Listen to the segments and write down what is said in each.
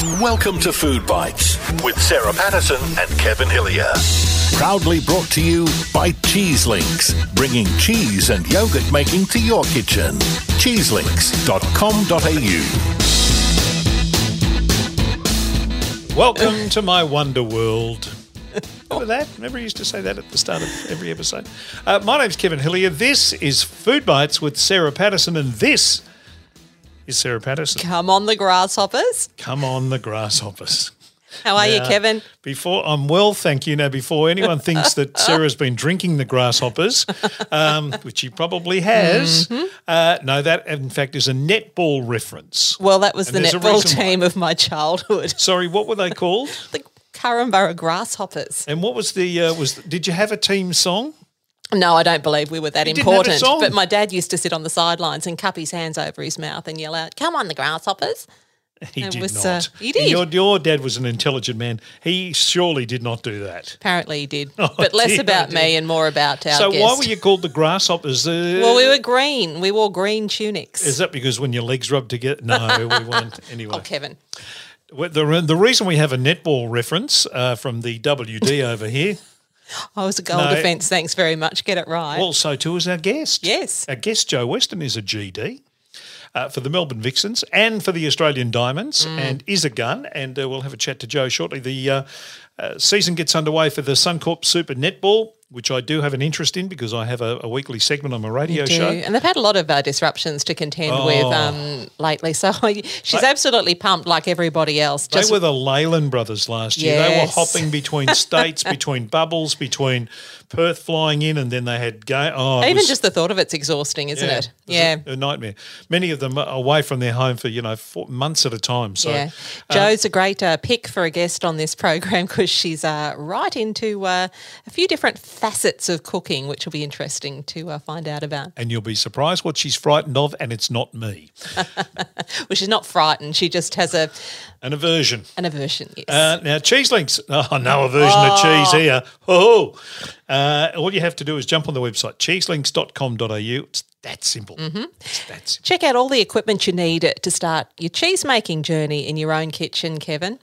Welcome to Food Bites with Sarah Patterson and Kevin Hillier. Proudly brought to you by Cheese Links, bringing cheese and yogurt making to your kitchen. Cheeselinks.com.au. Welcome to my wonder world. Remember that? Remember, I used to say that at the start of every episode. Uh, my name's Kevin Hillier. This is Food Bites with Sarah Patterson, and this is Sarah Patterson. Come on, the grasshoppers. Come on, the grasshoppers. How are you, Kevin? Before I'm well, thank you. Now, before anyone thinks that Sarah's been drinking the grasshoppers, um, which she probably has, Mm-hmm. uh, no, that in fact is a netball reference. Well, that was And the netball reason why. team of my childhood. Sorry, what were they called? The Currumborough Grasshoppers. And what was the uh, was? Did you have a team song? No, I don't believe we were that You didn't have a important. But my dad used to sit on the sidelines and cup his hands over his mouth and yell out, "Come on, the grasshoppers!" He It did was, not. uh, he did. Your, your dad was an intelligent man. He surely did not do that. Apparently, he did. Oh, but less dear, about oh, me and more about our so guest. why were you called the grasshoppers? Uh, Well, we were green. We wore green tunics. Is that because when your legs rubbed together? No, we weren't. Anyway, oh, Kevin. The the reason we have a netball reference uh, from the WD over here, I was a goal No. defence. Thanks very much. Get it right. also too is our guest. yes. Our guest Jo Weston is a GD. Uh, for the Melbourne Vixens and for the Australian Diamonds, Mm. and is a gun. And uh, we'll have a chat to Jo shortly. The uh, uh, season gets underway for the Suncorp Super Netball, which I do have an interest in because I have a, a weekly segment on my radio show. And they've had a lot of uh, disruptions to contend with Oh. um, lately. So she's absolutely pumped like everybody else. They were the Leyland brothers last year. They were hopping between states, between bubbles, between Perth flying in, and then they had game. Oh, even was- just the thought of it's exhausting, isn't it? was Yeah. a, a nightmare. Many of them are away from their home for you know four, months at a time. So yeah. Jo's a great uh, pick for a guest on this program because she's uh, right into uh, a few different facets of cooking, which will be interesting to uh, find out about. and you'll be surprised what she's frightened of, and it's not me. Well, she's not frightened; she just has a An aversion. an aversion. Yes. Uh, now, cheese links. Oh, no aversion to cheese here. Oh, uh, all you have to do is jump on the website cheeselinks.com.au. It's that simple. Mm-hmm. It's that simple. Check out all the equipment you need to start your cheese making journey in your own kitchen, Kevin.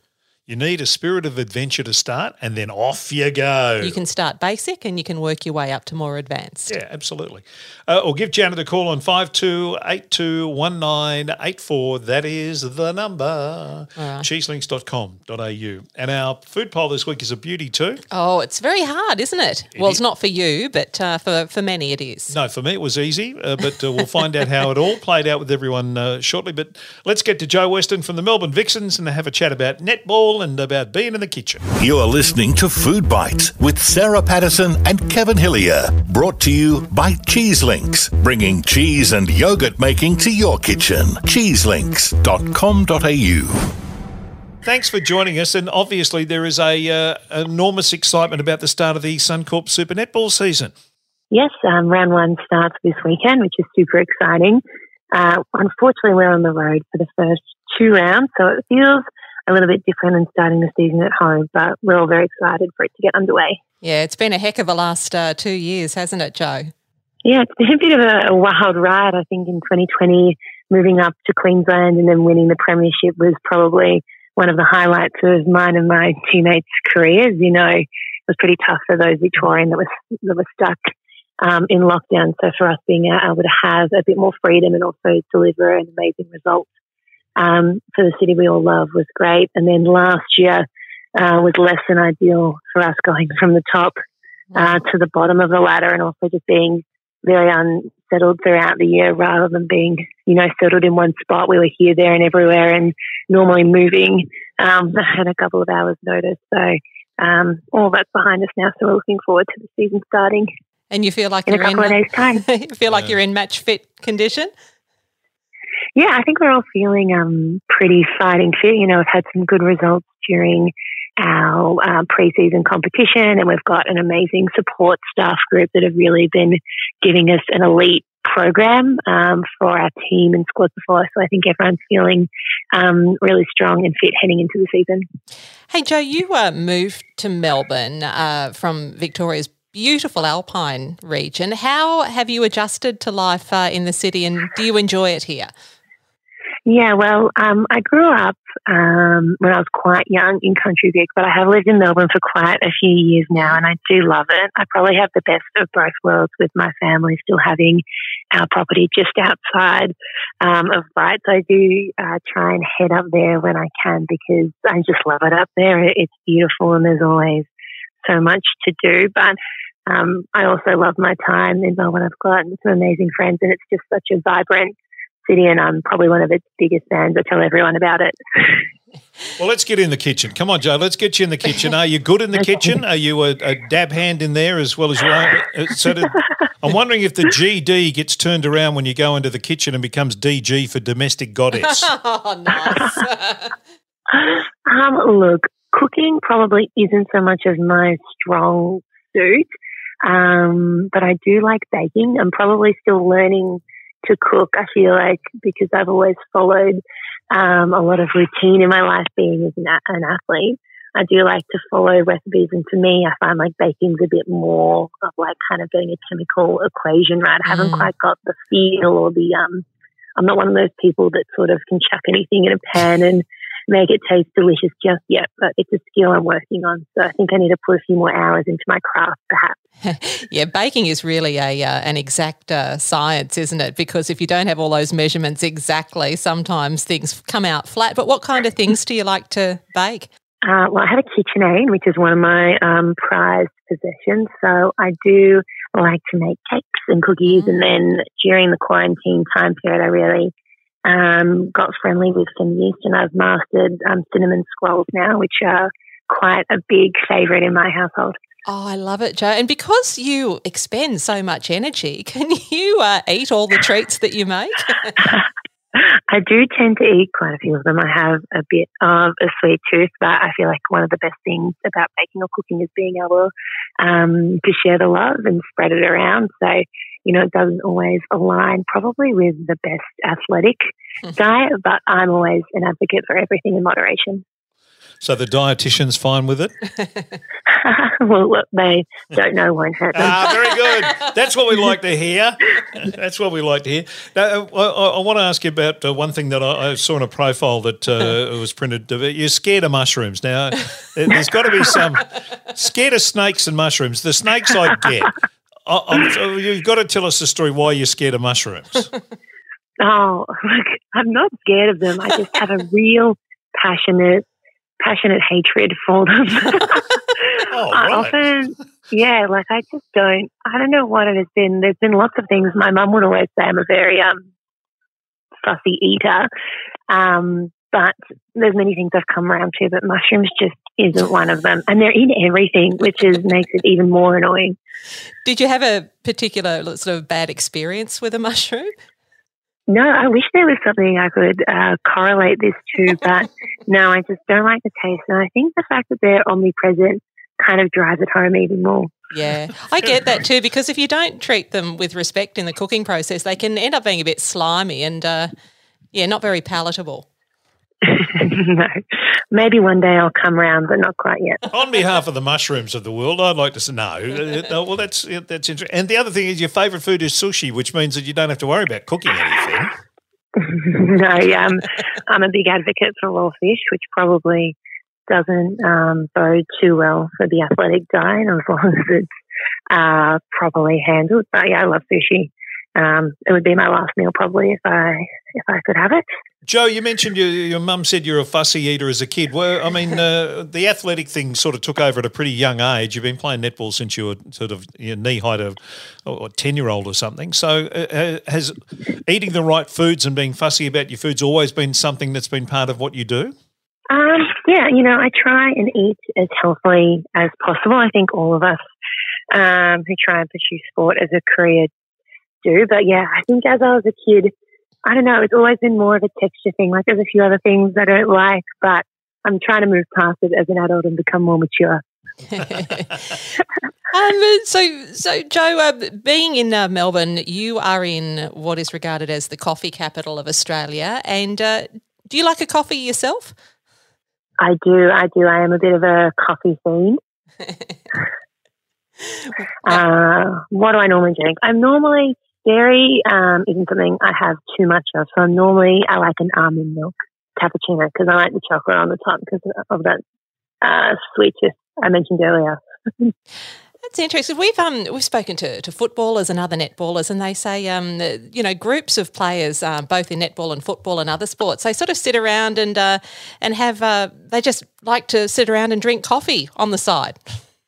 You need a spirit of adventure to start, and then off you go. You can start basic and you can work your way up to more advanced. Yeah, absolutely. Uh, or give Janet a call on 52821984. That is the number. Cheeselinks.com.au. And our food poll this week is a beauty too. Oh, it's very hard, isn't it? well, it's not for you, but uh, for, for many it is. No, for me it was easy, uh, but uh, we'll find out how it all played out with everyone uh, shortly. But let's get to Jo Weston from the Melbourne Vixens and have a chat about netball and about being in the kitchen. You're listening to Food Bites with Sarah Patterson and Kevin Hillier. Brought to you by Cheese Links, bringing cheese and yogurt making to your kitchen. Cheeselinks.com.au. Thanks for joining us. And obviously, there is a uh, enormous excitement about the start of the Suncorp Super Netball season. Yes, um, round one starts this weekend, which is super exciting. Uh, unfortunately, we're on the road for the first two rounds, so it feels a little bit different than starting the season at home, but we're all very excited for it to get underway. Yeah, it's been a heck of a last uh, two years, hasn't it, Jo? Yeah, it's been a bit of a, a wild ride. I think in 2020, moving up to Queensland and then winning the premiership was probably one of the highlights of mine and my teammates' careers. You know, it was pretty tough for those Victorian that was that were stuck um, in lockdown. So for us being able to have a bit more freedom and also deliver an amazing result um, for the city we all love was great. And then last year uh, was less than ideal for us going from the top uh, to the bottom of the ladder and also just being very unsettled throughout the year rather than being, you know, settled in one spot. We were here, there, and everywhere and normally moving um, at a couple of hours' notice. So um, all that's behind us now. So we're looking forward to the season starting And you feel like in a you're in, couple of days' time. you feel like Yeah. you're in match fit condition. Yeah, I think we're all feeling um, pretty fighting fit. You know, we've had some good results during our uh, preseason competition, and we've got an amazing support staff group that have really been giving us an elite program um, for our team and squad before. So I think everyone's feeling um, really strong and fit heading into the season. Hey, Jo, you uh, moved to Melbourne uh, from Victoria's beautiful alpine region. How have you adjusted to life uh, in the city and do you enjoy it here? Yeah, well, um, I grew up um, when I was quite young in Country Vic, but I have lived in Melbourne for quite a few years now, and I do love it. I probably have the best of both worlds with my family still having our property just outside um, of Bright. So I do uh, try and head up there when I can because I just love it up there. It's beautiful, and there's always so much to do. But um, I also love my time in Melbourne. I've got some amazing friends, and it's just such a vibrant city, and I'm probably one of its biggest fans. I tell everyone about it. Well, let's get in the kitchen. Come on, Jo. Let's get you in the kitchen. Are you good in the kitchen? Are you a, a dab hand in there as well as you are? Uh, so to, I'm wondering if the GD gets turned around when you go into the kitchen and becomes DG for domestic goddess. oh, nice. um, look, cooking probably isn't so much of my strong suit, um, but I do like baking. I'm probably still learning to cook. I feel like because I've always followed um, a lot of routine in my life being as an, an, athlete. I do like to follow recipes, and to me, I find like baking's a bit more of like kind of getting a chemical equation right. I haven't mm. quite got the feel or the um. I'm not one of those people that sort of can chuck anything in a pan and make it taste delicious just yet, but it's a skill I'm working on. So I think I need to put a few more hours into my craft, perhaps. yeah, baking is really a uh, an exact uh, science, isn't it? Because if you don't have all those measurements exactly, sometimes things come out flat. But what kind of things do you like to bake? Uh, well, I have a KitchenAid, which is one of my um, prized possessions. So I do like to make cakes and cookies, mm. and then during the quarantine time period, I really um, got friendly with some yeast, and I've mastered um, cinnamon scrolls now, which are quite a big favourite in my household. Oh, I love it, Jo. And because you expend so much energy, can you uh, eat all the treats that you make? I do tend to eat quite a few of them. I have a bit of a sweet tooth, but I feel like one of the best things about baking or cooking is being able um, to share the love and spread it around. So you know, it doesn't always align probably with the best athletic diet, but I'm always an advocate for everything in moderation. So the dietitian's fine with it? well, look, they don't know won't hurt them. Ah, very good. That's what we like to hear. That's what we like to hear. Now, uh, I, I want to ask you about uh, one thing that I, I, saw in a profile that uh, was printed. You're scared of mushrooms. Now, there's got to be some scared of snakes and mushrooms. The snakes I get. I, you've got to tell us the story why you're scared of mushrooms. oh, look, I'm not scared of them. I just have a real passionate, passionate hatred for them. oh, right. I often, yeah, like I just don't. I don't know what it has been. There's been lots of things. My mum would always say I'm a very um fussy eater. Um, but there's many things I've come around to, but mushrooms just isn't one of them. And they're in everything, which is makes it even more annoying. Did you have a particular sort of bad experience with a mushroom? No, I wish there was something I could uh, correlate this to, but no, I just don't like the taste. And I think the fact that they're omnipresent kind of drives it home even more. Yeah, I get that too because if you don't treat them with respect in the cooking process, they can end up being a bit slimy and, uh, yeah, not very palatable. no. Maybe one day I'll come around, but not quite yet. On behalf of the mushrooms of the world, I'd like to say no. Uh, well, that's that's interesting. And the other thing is, your favourite food is sushi, which means that you don't have to worry about cooking anything. no, um, I'm a big advocate for raw fish, which probably doesn't um, bode too well for the athletic diet as long as it's uh, properly handled. But yeah, I love sushi. Um, it would be my last meal probably if I if I could have it. Jo, you mentioned your, your mum said you're a fussy eater as a kid. Well, I mean, uh, the athletic thing sort of took over at a pretty young age. You've been playing netball since you were sort of your knee height of or ten year old or something. So, uh, uh, has eating the right foods and being fussy about your foods always been something that's been part of what you do? Um, yeah, you know, I try and eat as healthily as possible. I think all of us um, who try and pursue sport as a career do. But yeah, I think as I was a kid I don't know. It's always been more of a texture thing. Like there's a few other things I don't like, but I'm trying to move past it as an adult and become more mature. um, so, so Jo, uh, being in uh, Melbourne, you are in what is regarded as the coffee capital of Australia. And uh, do you like a coffee yourself? I do. I do. I am a bit of a coffee fiend. Uh, what do I normally drink? I'm normally Dairy um, isn't something I have too much of. So normally I like an almond milk. cappuccino because I like the chocolate on the top because of that uh, sweetness I mentioned earlier. That's interesting. We've um we've spoken to, to footballers and other netballers, and they say um you know groups of players, uh, both in netball and football and other sports, they sort of sit around and uh, and have uh, they just like to sit around and drink coffee on the side.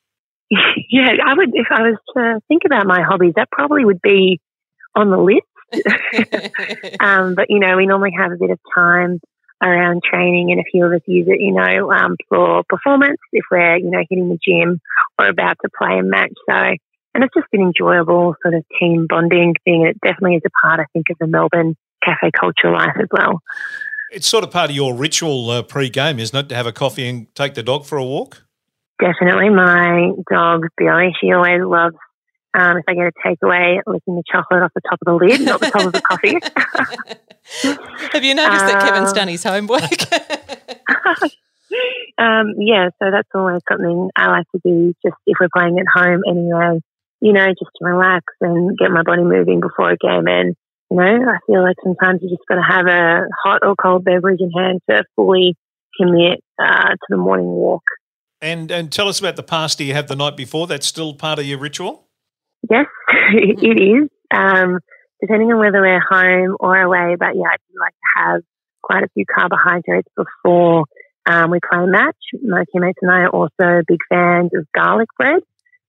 yeah, I would if I was to think about my hobbies, that probably would be on the list. um, but you know, we normally have a bit of time around training, and a few of us use it, you know, um, for performance if we're, you know, hitting the gym or about to play a match. So, and it's just been enjoyable sort of team bonding thing. It definitely is a part, I think, of the Melbourne cafe culture life as well. It's sort of part of your ritual uh, pre-game, isn't it, to have a coffee and take the dog for a walk? Definitely. My dog, Billy, she always loves um, if I get a takeaway, licking the chocolate off the top of the lid, not the top of the coffee. Have you noticed that Kevin's done his homework? um, yeah, so that's always something I like to do just if we're playing at home anyway, you know, just to relax and get my body moving before a game. And, you know, I feel like sometimes you just got to have a hot or cold beverage in hand to fully commit uh, to the morning walk. And and tell us about the pasta you have the night before. That's still part of your ritual? Yes, it is. Um, depending on whether we're home or away. But yeah, I do like to have quite a few carbohydrates before um, we play a match. My teammates and I are also big fans of garlic bread.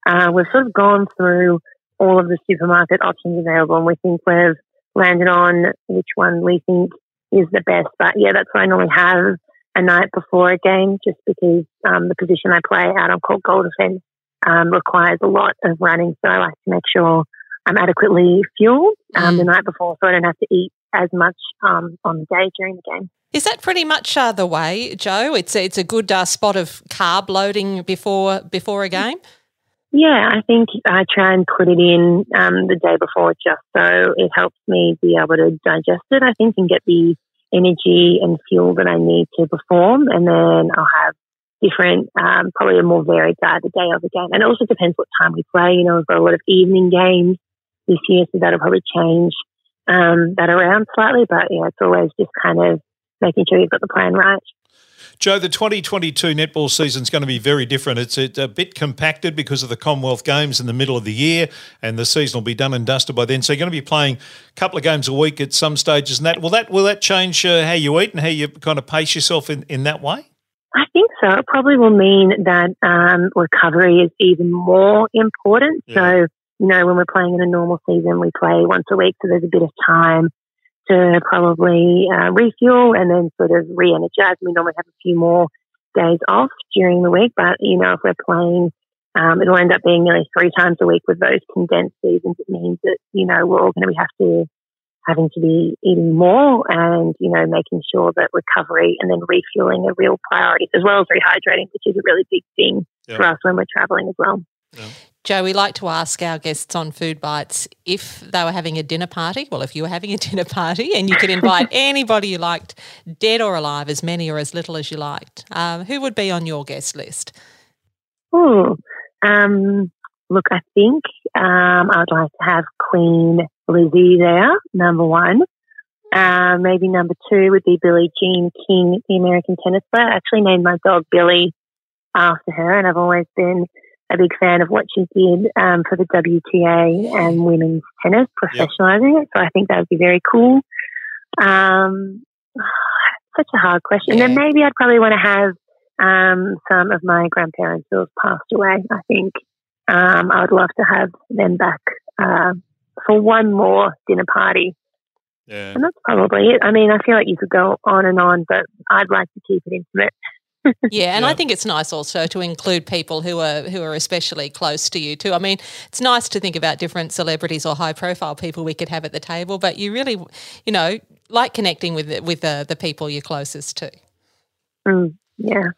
Uh, we've sort of gone through all of the supermarket options available and we think we've landed on which one we think is the best. But yeah, that's what I normally have a night before a game just because um, the position I play out on called goal defense um, requires a lot of running. So I like to make sure I'm adequately fueled um, mm. the night before so I don't have to eat as much um, on the day during the game. Is that pretty much uh, the way, Jo? It's a, it's a good uh, spot of carb loading before before a game. Yeah, I think I try and put it in um, the day before just so it helps me be able to digest it. I think and get the energy and fuel that I need to perform, and then I'll have different, um, probably a more varied diet the day of the game. And it also depends what time we play. You know, we've got a lot of evening games this year, so that'll probably change um, that around slightly. But yeah, it's always just kind of making sure you've got the plan right. Jo, the 2022 netball season is going to be very different. It's a, bit compacted because of the Commonwealth Games in the middle of the year, and the season will be done and dusted by then. So you're going to be playing a couple of games a week at some stages. And that will that will that change uh, how you eat and how you kind of pace yourself in, in that way? I think so. It probably will mean that um, recovery is even more important. Yeah. So, you know, when we're playing in a normal season, we play once a week, so there's a bit of time to probably uh, refuel and then sort of re-energize. We normally have a few more days off during the week, but you know, if we're playing, um, it'll end up being nearly three times a week with those condensed seasons. It means that you know we're all going to have to having to be eating more and, you know, making sure that recovery and then refueling are real priorities as well as rehydrating, which is a really big thing yeah. for us when we're traveling as well. Yeah. Jo, we like to ask our guests on Food Bites if they were having a dinner party. Well, if you were having a dinner party and you could invite anybody you liked, dead or alive, as many or as little as you liked, um, who would be on your guest list? Oh, um, look, I think um, I'd like to have Queen Lizzie there, number one. Uh, maybe number two would be Billie Jean King, the American tennis player. I actually named my dog Billy after her, and I've always been a big fan of what she did um, for the WTA and women's tennis, professionalizing yep. it. So I think that would be very cool. Um, such a hard question. Yeah. And then maybe I'd probably want to have um, some of my grandparents who have passed away. I think um, I would love to have them back uh, for one more dinner party. Yeah. And that's probably it. I mean, I feel like you could go on and on, but I'd like to keep it intimate. yeah, and yeah. I think it's nice also to include people who are who are especially close to you too. I mean, it's nice to think about different celebrities or high profile people we could have at the table, but you really, you know, like connecting with with the, the people you're closest to. Mm, yeah.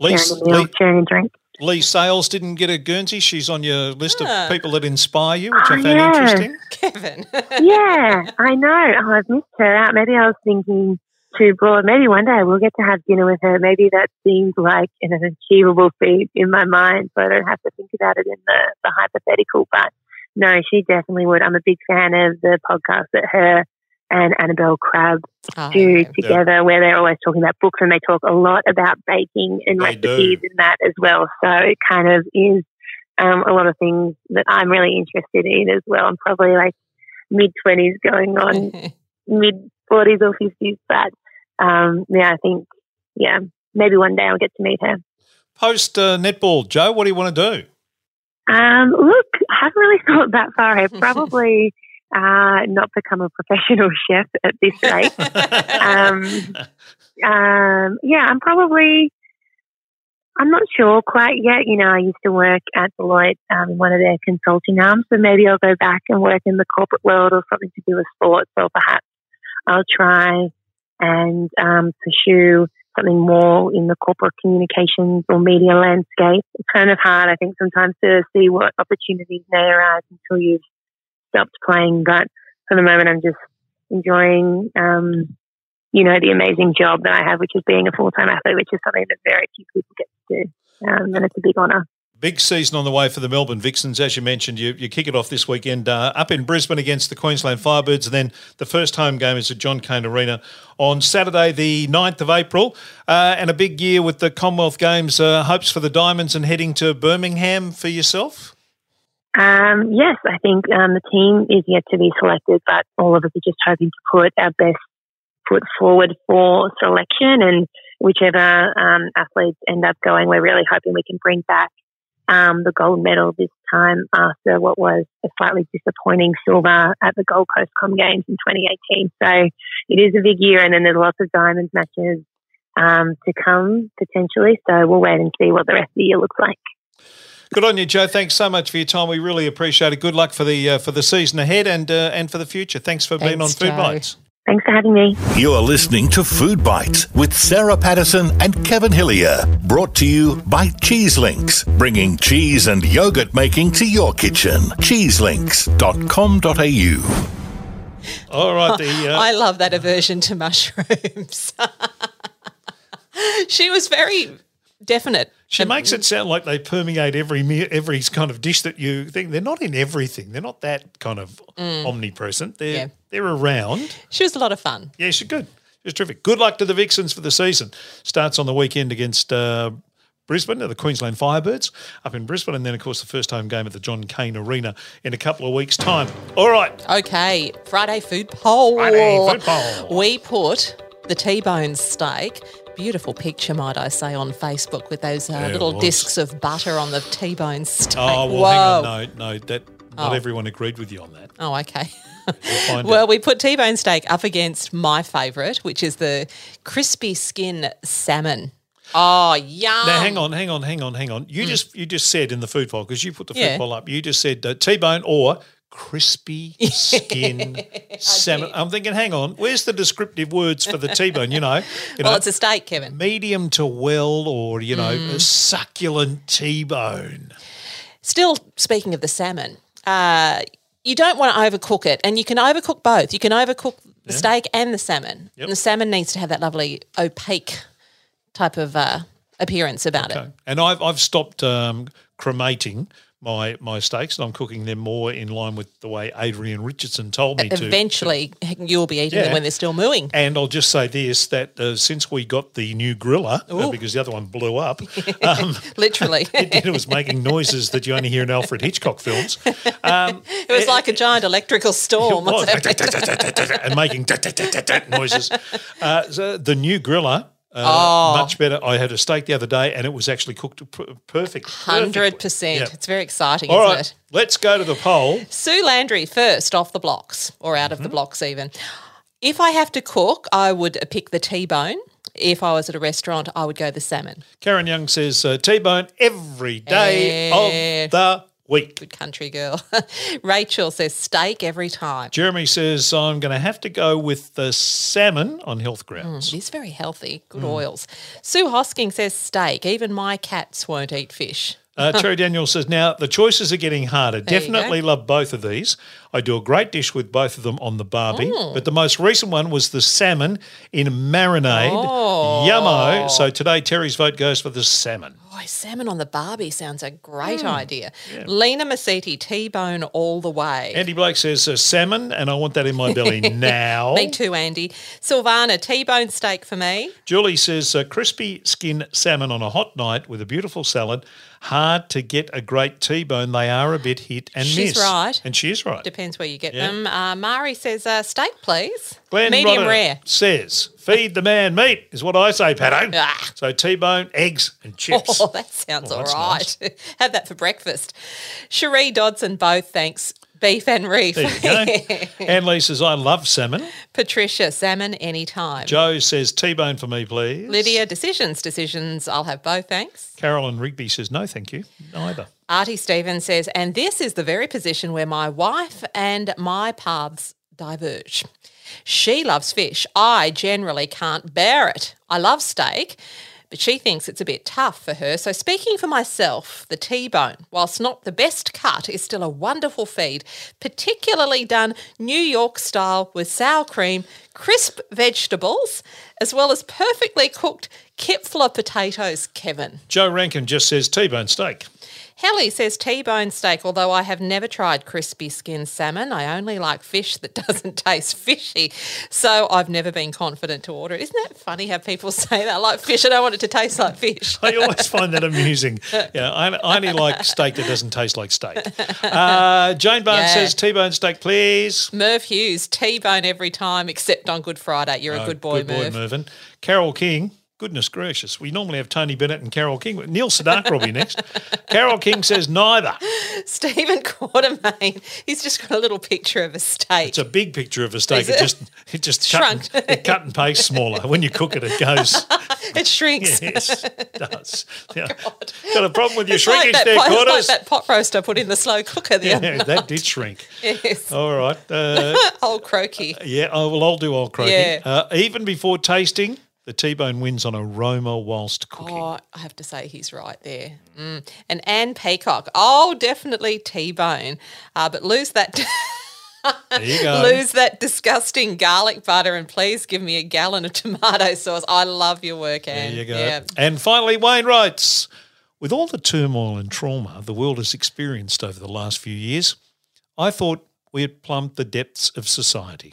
Lisa, sharing a drink. Leigh Sales didn't get a Guernsey. She's on your list of ah. people that inspire you, which oh, I found interesting. Kevin. yeah, I know. Oh, I've missed her out. Maybe I was thinking too broad. Maybe one day we'll get to have dinner with her. Maybe that seems like an achievable feat in my mind, so I don't have to think about it in the, the hypothetical. But no, she definitely would. I'm a big fan of the podcast that her and Annabel Crabb Oh, do yeah. together, where they're always talking about books and they talk a lot about baking and They recipes do. and that as well. So it kind of is um, a lot of things that I'm really interested in as well. I'm probably like mid 20s going on mid 40s or 50s, but um, yeah, I think, yeah, maybe one day I'll get to meet her. Post uh, netball, Jo, what do you want to do? Um, look, I haven't really thought that far ahead. Probably uh, not become a professional chef at this rate. um, um, yeah, I'm probably. I'm not sure quite yet. You know, I used to work at Deloitte um, in one of their consulting arms, so maybe I'll go back and work in the corporate world or something to do with sports, or perhaps I'll try and um, pursue something more in the corporate communications or media landscape. It's kind of hard, I think, sometimes to see what opportunities may arise until you've stopped playing. But for the moment, I'm just enjoying, um, you know, the amazing job that I have, which is being a full time athlete, which is something that very few people get to do. Um, and it's a big honour. Big season on the way for the Melbourne Vixens. As you mentioned, you, you kick it off this weekend uh, up in Brisbane against the Queensland Firebirds. And then the first home game is at John Cain Arena on Saturday, the 9th of April. Uh, and a big year with the Commonwealth Games. Uh, hopes for the Diamonds and heading to Birmingham for yourself? Um, yes, I think um, the team is yet to be selected, but all of us are just hoping to put our best foot forward for selection. And whichever um, athletes end up going, we're really hoping we can bring back um, the gold medal this time after what was a slightly disappointing silver at the Gold Coast Com Games in 2018. So it is a big year, and then there's lots of diamond matches um, to come potentially. So we'll wait and see what the rest of the year looks like. Good on you, Jo. Thanks so much for your time. We really appreciate it. Good luck for the uh, for the season ahead and uh, and for the future. Thanks for being on Thanks, Food Jo. Bites. Thanks for having me. You're listening to Food Bites with Sarah Patterson and Kevin Hillier. Brought to you by Cheese Links, bringing cheese and yogurt making to your kitchen. Cheeselinks.com.au. All right, the uh, I love that aversion to mushrooms. she was very definite. She makes it sound like they permeate every every kind of dish that you think. They're not in everything. They're not that kind of omnipresent. They're Mm. Yeah. they're around. She was a lot of fun. Yeah, she's good. She's terrific. Good luck to the Vixens for the season. Starts on the weekend against uh, Brisbane, the Queensland Firebirds up in Brisbane, and then of course the first home game at the John Cain Arena in a couple of weeks' time. All right. Okay, Friday food poll. Friday food poll. We put the T-bone steak. Beautiful picture, might I say, on Facebook with those uh, Yeah, little discs of butter on the T-bone steak. Oh well, Whoa. hang on. No, no, that not Oh. everyone agreed with you on that. Oh, okay. We'll well, we put T-bone steak up against my favourite, which is the crispy skin salmon. Oh, yum! Now, hang on, hang on, hang on, hang on. You just you just said in the food poll because you put the food. Yeah. poll up. You just said uh, T-bone or crispy skin salmon. I'm thinking, hang on, where's the descriptive words for the T-bone? You know, you Well, know, it's a steak, Kevin. medium to well, or you know, Hmm. a succulent T-bone. Still, speaking of the salmon, uh, you don't want to overcook it, and you can overcook both. You can overcook the steak and the salmon. Yep. And the salmon needs to have that lovely opaque type of uh, appearance about Okay. it. And I've I've stopped um, cremating my my steaks, and I'm cooking them more in line with the way Adrian Richardson told me to. Eventually, you'll be eating Yeah. them when they're still mooing. And I'll just say this: that uh, since we got the new griller, uh, because the other one blew up, um, Literally, it, it was making noises that you only hear in Alfred Hitchcock films. Um, it was like a giant electrical storm. and making noises. Uh, so the new griller. Uh, Oh. Much better. I had a steak the other day, and it was actually cooked perfect. 100%. Yeah. It's very exciting, All isn't right, it? let's go to the poll. Sue Landry first off the blocks or out Mm-hmm. of the blocks even. If I have to cook, I would pick the T-bone. If I was at a restaurant, I would go the salmon. Karen Young says uh, T-bone every day Eh. of the week. Good country girl. Rachel says steak every time. Jeremy says I'm going to have to go with the salmon on health grounds. It is very healthy. Good Mm. oils. Sue Hosking says steak. Even my cats won't eat fish. Uh, Terry Daniel says, now the choices are getting harder. There Definitely love both of these. I do a great dish with both of them on the barbie, Mm. but the most recent one was the salmon in marinade. Oh. Yummo. So today Terry's vote goes for the salmon. Oh, salmon on the barbie sounds a great Hmm. idea. Lena Massetti, T-bone all the way. Andy Blake says uh, salmon, and I want that in my belly now. me too, Andy. Sylvana, T-bone steak for me. Julie says uh, crispy skin salmon on a hot night with a beautiful salad. Hard to get a great T-bone. They are a bit hit and She's miss. right. And she is right. Depends where you get Yeah. them. Uh, Mari says uh, steak, please. Glenn Medium Rodder rare. says, feed the man meat is what I say, Pato. Ah. So T-bone, eggs and chips. Oh, that sounds Oh, all right. Have that for breakfast. Cherie Dodson, both thanks. Beef and reef. There you go. Anne Lee says, I love salmon. Patricia, salmon anytime. Joe says, T-bone for me, please. Lydia, decisions, decisions. I'll have both, thanks. Carolyn Rigby says, no, thank you. Neither. Artie Stevens says, and this is the very position where my wife and my paths diverge. She loves fish. I generally can't bear it. I love steak, but she thinks it's a bit tough for her. So, speaking for myself, the T bone, whilst not the best cut, is still a wonderful feed, particularly done New York style with sour cream, crisp vegetables, as well as perfectly cooked Kipfler potatoes, Kevin. Joe Rankin just says T-bone steak. Helly says T-bone steak, although I have never tried crispy skin salmon. I only like fish that doesn't taste fishy. So I've never been confident to order it. Isn't that funny how people say that? I like fish, I don't want it to taste like fish. I always find that amusing. Yeah, I, I only like steak that doesn't taste like steak. Uh, Jane Barnes Yeah. says T-bone steak, please. Merv Hughes, T-bone every time except on Good Friday. You're a good boy, Oh, Good boy, Merv. Mervyn. Carol King. Goodness gracious. We normally have Tony Bennett and Carol King. Neil Sedaka will be next. Carol King says neither. Stephen Quartermain, he's just got a little picture of a steak. It's a big picture of a steak. It? it? just it just cut and, it cut and paste smaller. When you cook it, it goes. it shrinks. yes, it does. Yeah. Got a problem with your It's like shrinkage that there, it's like quarters? that pot roast I put in the slow cooker the other yeah, night. that did shrink. Yes. All right. Uh, Old croaky. yeah, oh, well, I'll do old croaky. Yeah. Uh, even before tasting, the T-bone wins on aroma whilst cooking. Oh, I have to say he's right there. Mm. And Anne Peacock. Oh, definitely T-bone. Uh, but lose that. there you go. Lose that disgusting garlic butter and please give me a gallon of tomato sauce. I love your work, Anne. There you go. Yeah. And finally, Wayne writes With all the turmoil and trauma the world has experienced over the last few years, I thought we had plumbed the depths of society.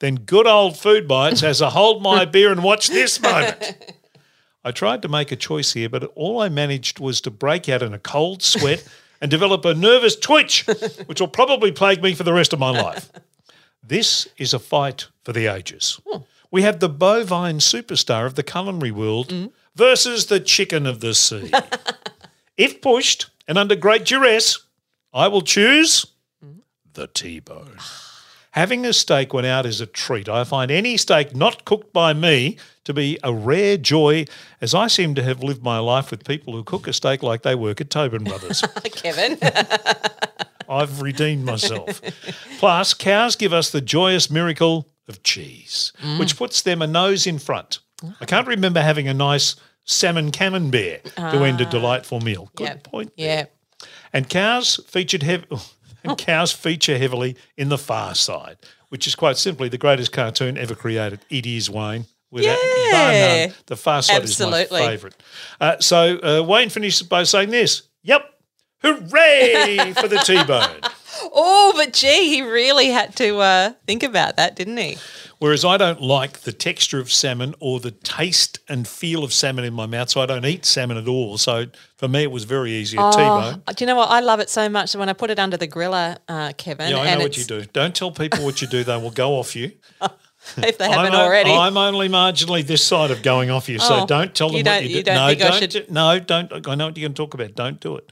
Then good old Food Bites has a hold my beer and watch this moment. I tried to make a choice here, but all I managed was to break out in a cold sweat and develop a nervous twitch, which will probably plague me for the rest of my life. This is a fight for the ages. We have the bovine superstar of the culinary world versus the chicken of the sea. if pushed and under great duress, I will choose the T-bone. Having a steak when out is a treat. I find any steak not cooked by me to be a rare joy, as I seem to have lived my life with people who cook a steak like they work at Tobin Brothers. Kevin. I've redeemed myself. Plus, cows give us the joyous miracle of cheese, mm. which puts them a nose in front. I can't remember having a nice salmon camembert to end a ah. delightful meal. Good yeah. point. Yeah. And cows featured hev- oh, and cows feature heavily in The Far Side, which is quite simply the greatest cartoon ever created. It is Wayne. Without Yeah. none. The Far Side Absolutely. is my favourite. Uh, so uh, Wayne finishes by saying this. Yep. Hooray for the T-bone. Oh, but gee, he really had to uh, think about that, didn't he? Whereas I don't like the texture of salmon or the taste and feel of salmon in my mouth, so I don't eat salmon at all. So for me, it was very easy a T-bone. Oh, do you know what? I love it so much that when I put it under the griller, uh, Kevin, Yeah, I and know what you do. Don't tell people what you do; they will go off you. if they haven't I'm, already. I'm only marginally this side of going off you, so Oh, don't tell them you what you do. you don't no, don't. should- No, don't. I know what you're going to talk about. Don't do it.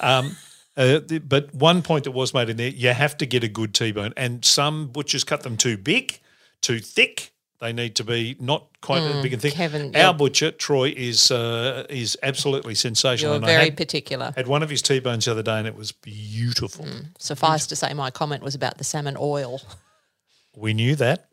Um, uh, but one point that was made in there, you have to get a good T-bone, and some butchers cut them too big, too thick. They need to be not quite as big and thick. Mm, Kevin, Our butcher Troy is uh, is absolutely sensational. You're and very had, particular. had one of his T-bones the other day, and it was beautiful. Suffice to say, my comment was about the salmon oil. We knew that.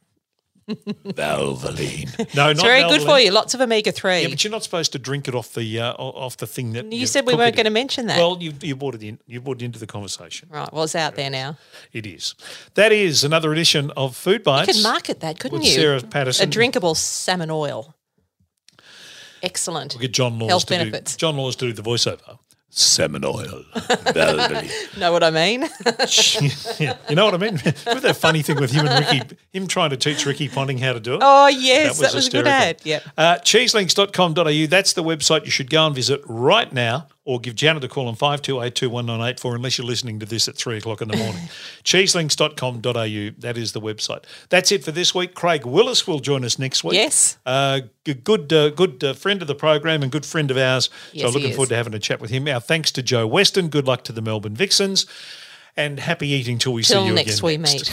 Valvoline. No, not It's very good for you. Lots of omega three. Yeah, but you're not supposed to drink it off the uh, off the thing that You said we weren't going to mention that. Well, you you brought it in. You brought it into the conversation. right, well, it's out there now. It is. That is another edition of Food Bites. You Bites. could market that, couldn't with you? Sarah Patterson. A drinkable salmon oil. Excellent. We'll get John Laws Health to benefits. do John Laws to do the voiceover. Salmon oil. Know what I mean? yeah, you know what I mean? Remember that funny thing with him and Ricky, him trying to teach Ricky Ponting how to do it? oh, yes, that was, a good ad. Yep. Uh, cheeselinks.com.au, that's the website you should go and visit right now or give Janet a call on 52821984 unless you're listening to this at 3 o'clock in the morning. cheeselinks.com.au, that is the website. That's it for this week. Craig Willis will join us next week. Yes. Uh, g- good uh, good uh, friend of the program and good friend of ours. Yes, so he looking is. forward to having a chat with him. Our thanks to Jo Weston. Good luck to the Melbourne Vixens. And happy eating till we see you next again we next. meet.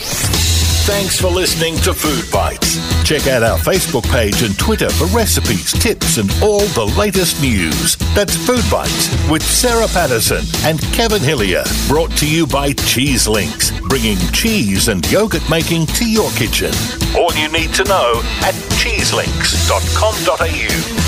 Thanks for listening to Food Bites. Check out our Facebook page and Twitter for recipes, tips, and all the latest news. That's Food Bites with Sarah Patterson and Kevin Hillier. Brought to you by Cheese Links, bringing cheese and yogurt making to your kitchen. All you need to know at cheeselinks.com.au.